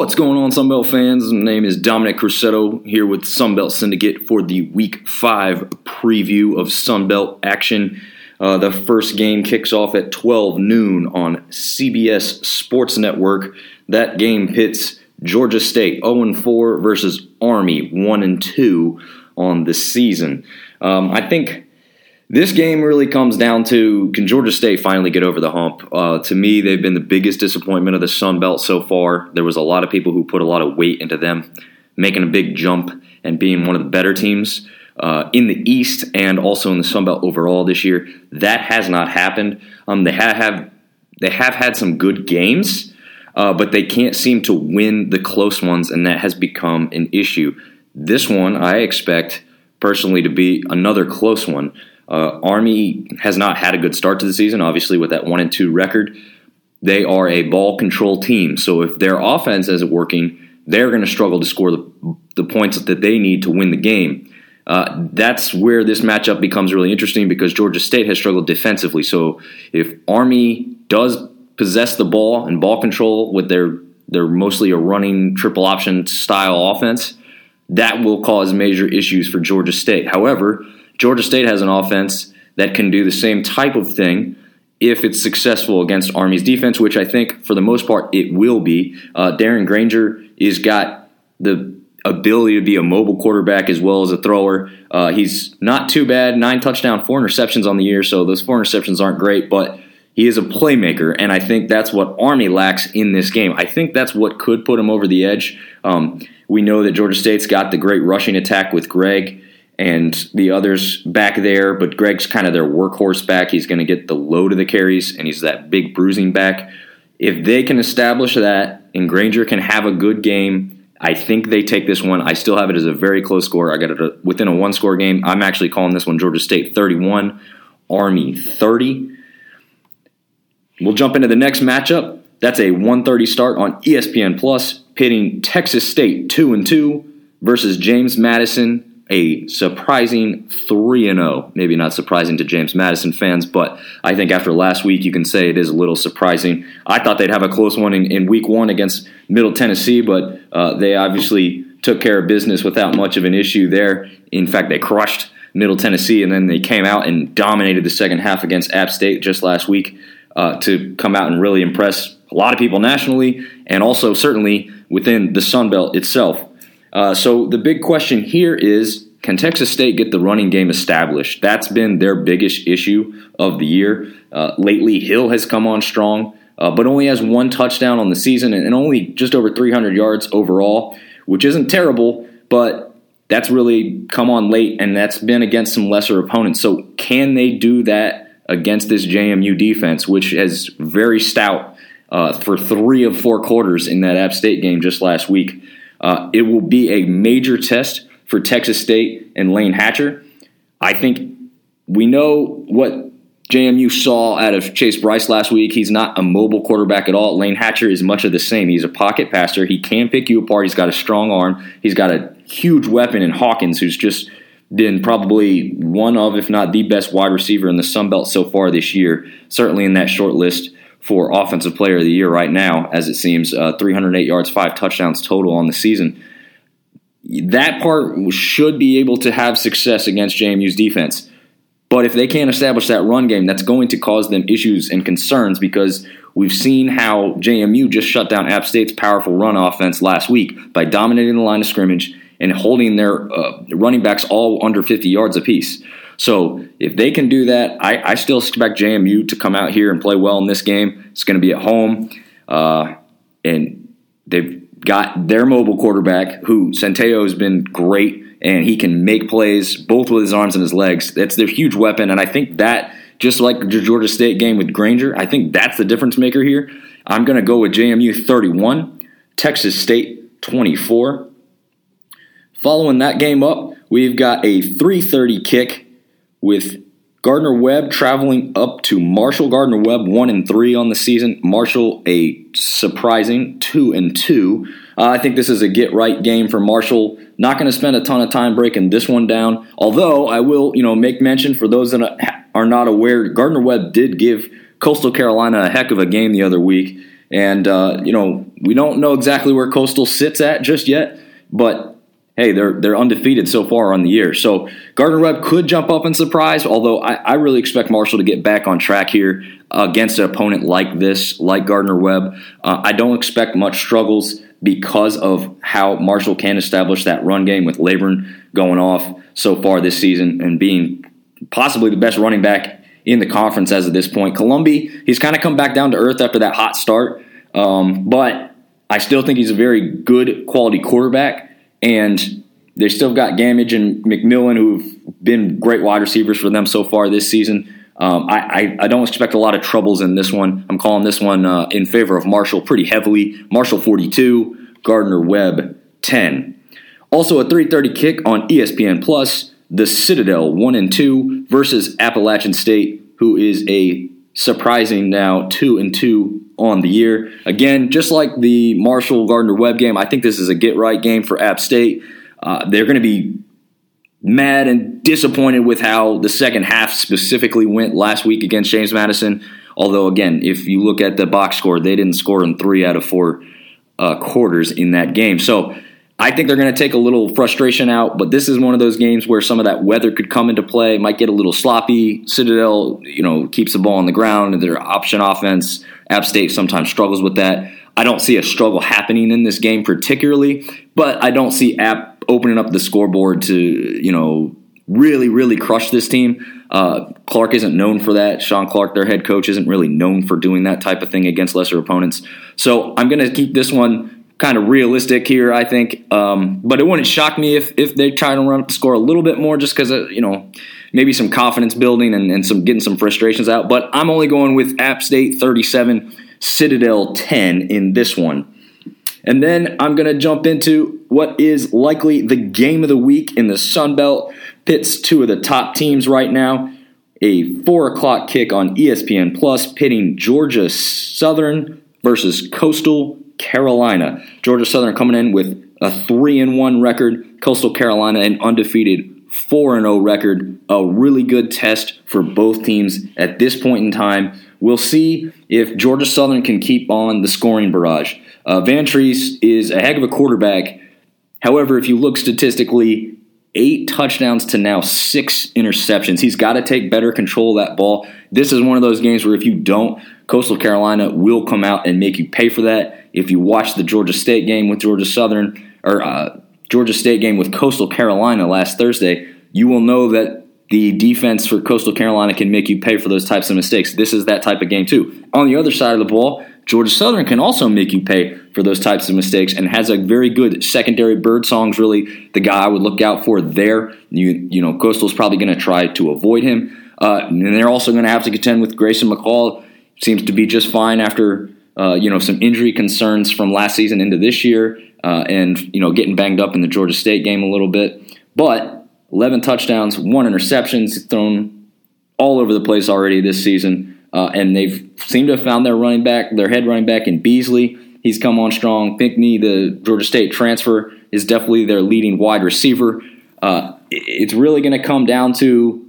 What's going on, Sunbelt fans? My name is Dominic Crusetto here with Sunbelt Syndicate for the Week 5 preview of Sunbelt action. Uh, the first game kicks off at 12 noon on CBS Sports Network. That game pits Georgia State 0 4 versus Army 1 2 on the season. Um, I think this game really comes down to can Georgia State finally get over the hump? Uh, to me, they've been the biggest disappointment of the Sun Belt so far. There was a lot of people who put a lot of weight into them making a big jump and being one of the better teams uh, in the East and also in the Sun Belt overall this year. That has not happened. Um, they have, have they have had some good games, uh, but they can't seem to win the close ones, and that has become an issue. This one, I expect personally to be another close one. Uh, Army has not had a good start to the season, obviously, with that 1 and 2 record. They are a ball control team. So if their offense isn't working, they're going to struggle to score the, the points that they need to win the game. Uh, that's where this matchup becomes really interesting because Georgia State has struggled defensively. So if Army does possess the ball and ball control with their they're mostly a running triple option style offense, that will cause major issues for Georgia State. However, Georgia State has an offense that can do the same type of thing if it's successful against Army's defense, which I think for the most part it will be. Uh, Darren Grainger is got the ability to be a mobile quarterback as well as a thrower. Uh, he's not too bad. Nine touchdown, four interceptions on the year, so those four interceptions aren't great, but he is a playmaker, and I think that's what Army lacks in this game. I think that's what could put him over the edge. Um, we know that Georgia State's got the great rushing attack with Gregg and the others back there, but Gregg's kind of their workhorse back. He's going to get the load of the carries, and he's that big bruising back. If they can establish that and Grainger can have a good game, I think they take this one. I still have it as a very close score. I got it uh, within a one score game. I'm actually calling this one Georgia State 31, Army 30. We'll jump into the next matchup. That's a 1:30 start on ESPN Plus, pitting Texas State 2 and 2 versus James Madison a surprising 3 0. Maybe not surprising to James Madison fans, but I think after last week, you can say it is a little surprising. I thought they'd have a close one in, in week one against Middle Tennessee, but uh, they obviously took care of business without much of an issue there. In fact, they crushed Middle Tennessee, and then they came out and dominated the second half against App State just last week uh, to come out and really impress a lot of people nationally and also certainly within the Sun Belt itself. Uh, so the big question here is can Texas State get the running game established? That's been their biggest issue of the year. Uh, lately, Hill has come on strong, uh, but only has one touchdown on the season and only just over 300 yards overall, which isn't terrible, but that's really come on late, and that's been against some lesser opponents. So, can they do that against this JMU defense, which is very stout uh, for three of four quarters in that App State game just last week? Uh, it will be a major test for Texas State and Layne Hatcher. I think we know what JMU saw out of Chase Brice last week. He's not a mobile quarterback at all. Layne Hatcher is much of the same. He's a pocket passer. He can pick you apart. He's got a strong arm. He's got a huge weapon in Hawkins, who's just been probably one of, if not the best wide receiver in the Sun Belt so far this year. Certainly in that short list for Offensive Player of the Year right now, as it seems. Uh, 308 yards, five touchdowns total on the season. That part should be able to have success against JMU's defense. But if they can't establish that run game, that's going to cause them issues and concerns because we've seen how JMU just shut down App State's powerful run offense last week by dominating the line of scrimmage and holding their uh, running backs all under 50 yards apiece. So if they can do that, I, I, still expect JMU to come out here and play well in this game. It's going to be at home, uh, and they've got their mobile quarterback, who Centeio has been great, and he can make plays both with his arms and his legs. That's their huge weapon, and I think that just like the Georgia State game with Grainger, I think that's the difference maker here. I'm going to go with JMU 31, Texas State 24. Following that game up, we've got a 3:30 kick with Gardner Webb traveling up to Marshall. Gardner Webb one and three on the season. Marshall a surprising two and two. Uh, I think this is a get right game for Marshall. Not going to spend a ton of time breaking this one down. Although I will, you know, make mention for those that are not aware, Gardner Webb did give Coastal Carolina a heck of a game the other week. And, uh, you know, we don't know exactly where Coastal sits at just yet, but hey, they're they're undefeated so far on the year. So Gardner Webb could jump up and surprise, although I, I really expect Marshall to get back on track here against an opponent like this, like Gardner Webb. Uh, I don't expect much struggles because of how Marshall can establish that run game with Laborn going off so far this season and being possibly the best running back in the conference as of this point. Colombi, he's kind of come back down to earth after that hot start, um, but I still think he's a very good quality quarterback. And they still got Gammage and McMillan, who've been great wide receivers for them so far this season. Um, I, I, I, don't expect a lot of troubles in this one. I'm calling this one uh, in favor of Marshall pretty heavily. Marshall 42, Gardner Webb 10. Also a 3:30 kick on ESPN Plus the Citadel 1 and 2 versus Appalachian State, who is a surprising now 2 and 2 on the year. Again, just like the Marshall Gardner Webb game, I think this is a get right game for App State. Uh, they're going to be mad and disappointed with how the second half specifically went last week against James Madison. Although, again, if you look at the box score, they didn't score in three out of four uh, quarters in that game. So I think they're going to take a little frustration out, but this is one of those games where some of that weather could come into play. Might get a little sloppy. Citadel, you know, keeps the ball on the ground. Their option offense, App State sometimes struggles with that. I don't see a struggle happening in this game particularly, but I don't see App opening up the scoreboard to, you know, really, really crush this team. Uh, Clark isn't known for that. Shawn Clark, their head coach, isn't really known for doing that type of thing against lesser opponents. So I'm going to keep this one kind of realistic here, I think. Um, but it wouldn't shock me if if they try to run up the score a little bit more, just because you know maybe some confidence building and, and some getting some frustrations out. But I'm only going with App State 37, Citadel 10 in this one. And then I'm going to jump into what is likely the game of the week in the Sun Belt. Pits two of the top teams right now. A four o'clock kick on ESPN Plus, pitting Georgia Southern versus Coastal Carolina. Georgia Southern coming in with a 3 and 1 record, Coastal Carolina an undefeated 4 and 0 record. A really good test for both teams at this point in time. We'll see if Georgia Southern can keep on the scoring barrage. Uh, Vantrease is a heck of a quarterback. However, if you look statistically, eight touchdowns to now six interceptions. He's got to take better control of that ball. This is one of those games where if you don't, Coastal Carolina will come out and make you pay for that. If you watch the Georgia State game with Georgia Southern or uh, Georgia State game with Coastal Carolina last Thursday, you will know that the defense for Coastal Carolina can make you pay for those types of mistakes. This is that type of game too. On the other side of the ball, Georgia Southern can also make you pay for those types of mistakes and has a very good secondary. Bird Song's really the guy I would look out for there. You you know, Coastal's probably going to try to avoid him, uh, and they're also going to have to contend with Grayson McCall. Seems to be just fine after uh, you know some injury concerns from last season into this year, uh, and you know getting banged up in the Georgia State game a little bit. But 11 touchdowns, one interceptions thrown all over the place already this season. Uh, and they've seemed to have found their running back, their head running back in Beasley. He's come on strong. Pinckney, the Georgia State transfer, is definitely their leading wide receiver. Uh, it's really going to come down to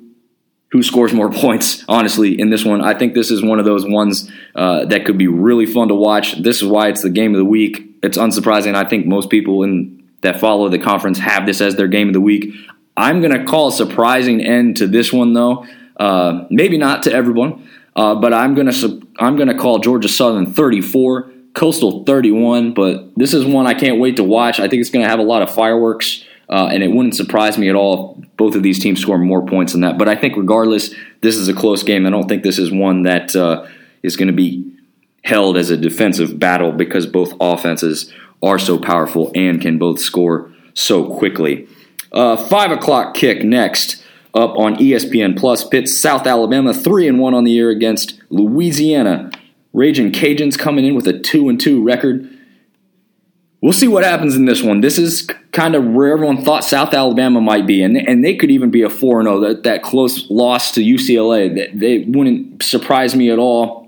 who scores more points, honestly, in this one. I think this is one of those ones uh, that could be really fun to watch. This is why it's the game of the week. It's unsurprising. I think most people in, that follow the conference have this as their game of the week. I'm going to call a surprising end to this one, though. Uh, maybe not to everyone. Uh, but I'm gonna I'm gonna call Georgia Southern 34, Coastal 31. But this is one I can't wait to watch. I think it's gonna have a lot of fireworks, uh, and it wouldn't surprise me at all if both of these teams score more points than that. But I think regardless, this is a close game. I don't think this is one that uh, is going to be held as a defensive battle because both offenses are so powerful and can both score so quickly. Uh, five o'clock kick next up on ESPN Plus. Pits South Alabama three and one on the year against Louisiana. Raging Cajuns coming in with a two and two record. We'll see what happens in this one. This is kind of where everyone thought South Alabama might be, and and they could even be a four and zero. Oh, that that close loss to UCLA, that they wouldn't surprise me at all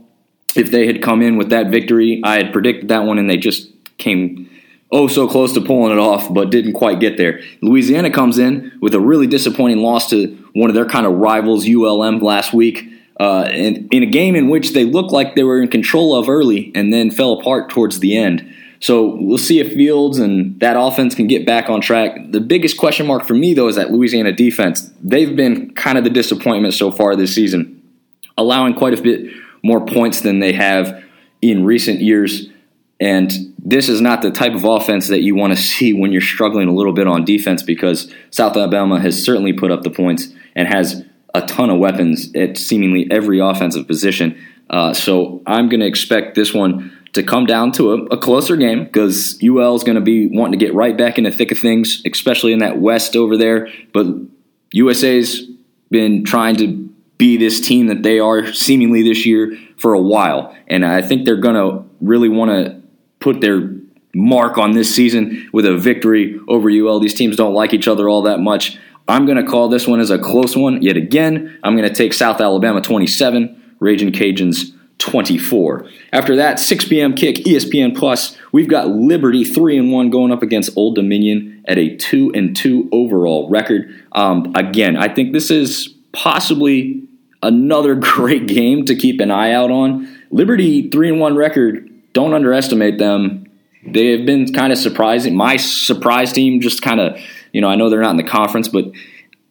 if they had come in with that victory. I had predicted that one, and they just came oh so close to pulling it off, but didn't quite get there. Louisiana comes in with a really disappointing loss to one of their kind of rivals, ULM, last week. uh, in, in a game in which they looked like they were in control of early and then fell apart towards the end. So we'll see if Fields and that offense can get back on track. The biggest question mark for me, though, is that Louisiana defense. They've been kind of the disappointment so far this season, allowing quite a bit more points than they have in recent years. And this is not the type of offense that you want to see when you're struggling a little bit on defense because South Alabama has certainly put up the points and has a ton of weapons at seemingly every offensive position. Uh, so I'm going to expect this one to come down to a, a closer game because UL is going to be wanting to get right back in the thick of things, especially in that West over there. But USA's been trying to be this team that they are seemingly this year for a while. And I think they're going to really want to put their mark on this season with a victory over UL. These teams don't like each other all that much. I'm going to call this one as a close one yet again. I'm going to take South Alabama 27, Raging Cajuns 24. After that, 6 p.m. kick, ESPN Plus. We've got Liberty 3 and 1 going up against Old Dominion at a 2 and 2 overall record. Um, again, I think this is possibly another great game to keep an eye out on. Liberty 3 and 1 record, don't underestimate them. They have been kind of surprising. My surprise team just kind of, you know, I know they're not in the conference, but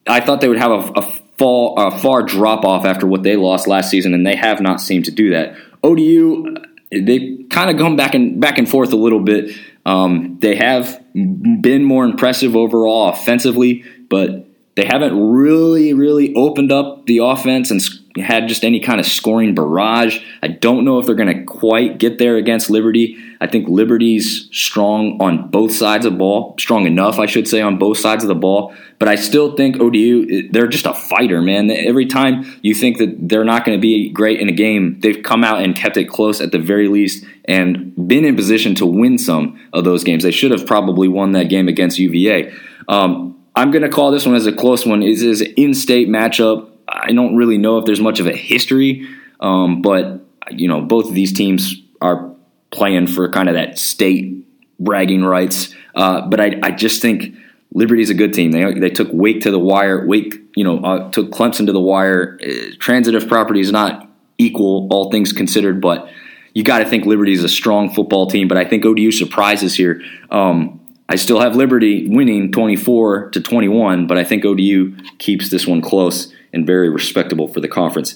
I thought they would have a, a fall, a far drop off after what they lost last season, and they have not seemed to do that. ODU, they kind of gone back and back and forth a little bit. Um, they have been more impressive overall offensively, but they haven't really, really opened up the offense and had just any kind of scoring barrage. I don't know if they're going to quite get there against Liberty. I think Liberty's strong on both sides of the ball, strong enough, I should say, on both sides of the ball. But I still think ODU, they're just a fighter, man. Every time you think that they're not going to be great in a game, they've come out and kept it close at the very least and been in position to win some of those games. They should have probably won that game against UVA. Um, I'm going to call this one as a close one. It is an in-state matchup. I don't really know if there's much of a history, um, but you know both of these teams are playing for kind of that state bragging rights. Uh, but I, I just think Liberty's a good team. They they took Wake to the wire. Wake, you know, uh, took Clemson to the wire. Uh, transitive property is not equal, all things considered, but you got to think Liberty is a strong football team. But I think ODU surprises here. Um, I still have Liberty winning 24 to 21, but I think ODU keeps this one close and very respectable for the conference.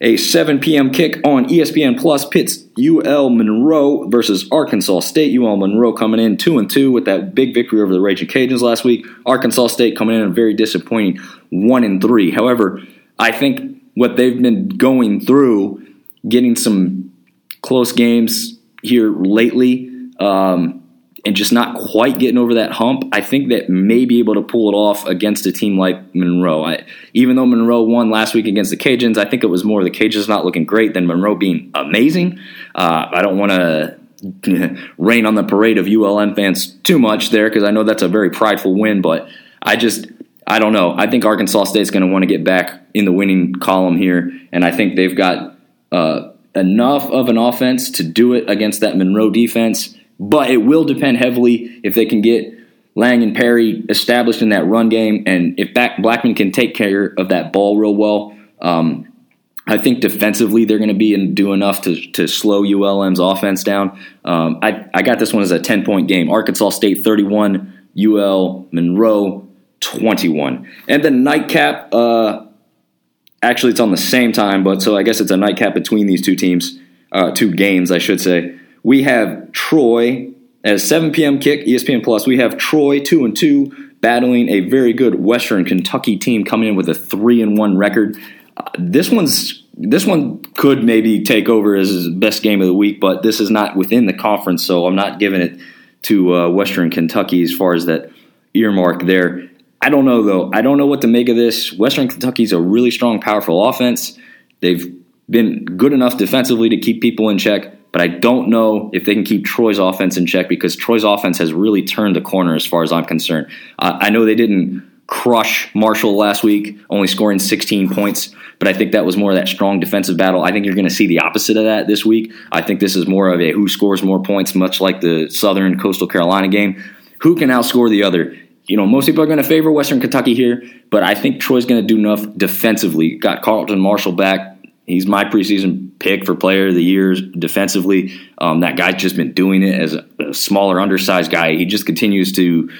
A 7 p.m. kick on ESPN Plus pits UL Monroe versus Arkansas State. UL Monroe coming in 2 and 2 with that big victory over the Raging Cajuns last week. Arkansas State coming in a very disappointing 1 and 3. However, I think what they've been going through, getting some close games here lately, um, and just not quite getting over that hump, I think that may be able to pull it off against a team like Monroe. I, even though Monroe won last week against the Cajuns, I think it was more the Cajuns not looking great than Monroe being amazing. Uh, I don't want to rain on the parade of ULM fans too much there because I know that's a very prideful win, but I just I don't know. I think Arkansas State's going to want to get back in the winning column here, and I think they've got uh, enough of an offense to do it against that Monroe defense. But it will depend heavily if they can get Lang and Perry established in that run game, and if Blackman can take care of that ball real well. Um, I think defensively they're going to be and do enough to, to slow ULM's offense down. Um, I, I got this one as a 10 point game. Arkansas State 31, UL Monroe 21. And the nightcap, uh, actually, it's on the same time, but so I guess it's a nightcap between these two teams, uh, two games, I should say we have Troy at a 7 p.m. kick, ESPN Plus. We have Troy two and two battling a very good Western Kentucky team coming in with a three and one record. Uh, this one's this one could maybe take over as best game of the week, but this is not within the conference, so I'm not giving it to uh, Western Kentucky as far as that earmark there. I don't know though. I don't know what to make of this. Western Kentucky's a really strong, powerful offense. They've been good enough defensively to keep people in check. But I don't know if they can keep Troy's offense in check because Troy's offense has really turned the corner as far as I'm concerned. Uh, I know they didn't crush Marshall last week, only scoring 16 points, but I think that was more of that strong defensive battle. I think you're going to see the opposite of that this week. I think this is more of a who scores more points, much like the Southern Coastal Carolina game. Who can outscore the other? You know, most people are going to favor Western Kentucky here, but I think Troy's going to do enough defensively. Got Carlton Martial back he's my preseason pick for player of the year defensively. Um, that guy's just been doing it as a, a, smaller, undersized guy. He just continues to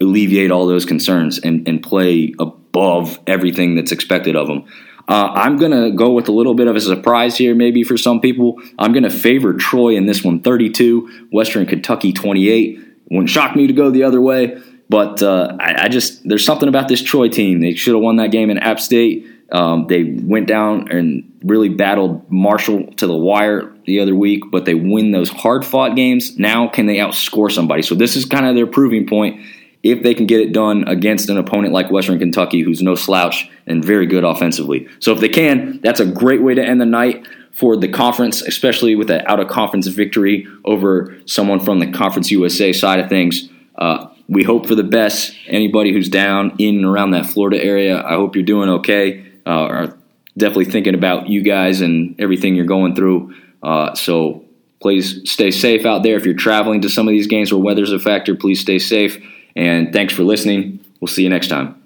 alleviate all those concerns and, and play above everything that's expected of him. Uh, I'm going to go with a little bit of a surprise here, maybe for some people. I'm going to favor Troy in this one 32, Western Kentucky 28. Wouldn't shock me to go the other way, but uh, I, I, just, there's something about this Troy team. They should have won that game in App State. Um, they went down and really battled Marshall to the wire the other week, but they win those hard fought games. Now, can they outscore somebody? So, this is kind of their proving point if they can get it done against an opponent like Western Kentucky, who's no slouch and very good offensively. So, if they can, that's a great way to end the night for the conference, especially with an out of conference victory over someone from the Conference USA side of things. Uh, we hope for the best. Anybody who's down in and around that Florida area, I hope you're doing okay uh, are definitely thinking about you guys and everything you're going through. Uh, so please stay safe out there. If you're traveling to some of these games where weather's a factor, please stay safe. And thanks for listening. We'll see you next time.